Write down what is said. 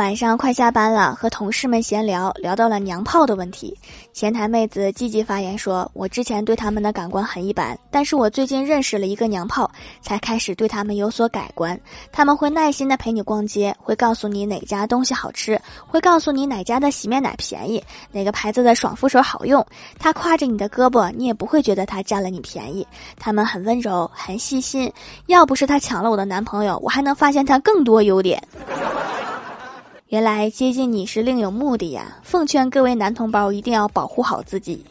晚上快下班了，和同事们闲聊，聊到了娘炮的问题。前台妹子积极发言说：“我之前对他们的感官很一般，但是我最近认识了一个娘炮，才开始对他们有所改观。他们会耐心的陪你逛街，会告诉你哪家东西好吃，会告诉你哪家的洗面奶便宜，哪个牌子的爽肤水好用。他挎着你的胳膊，你也不会觉得他占了你便宜。他们很温柔，很细心。要不是他抢了我的男朋友，我还能发现他更多优点。”原来接近你是另有目的呀！奉劝各位男同胞一定要保护好自己。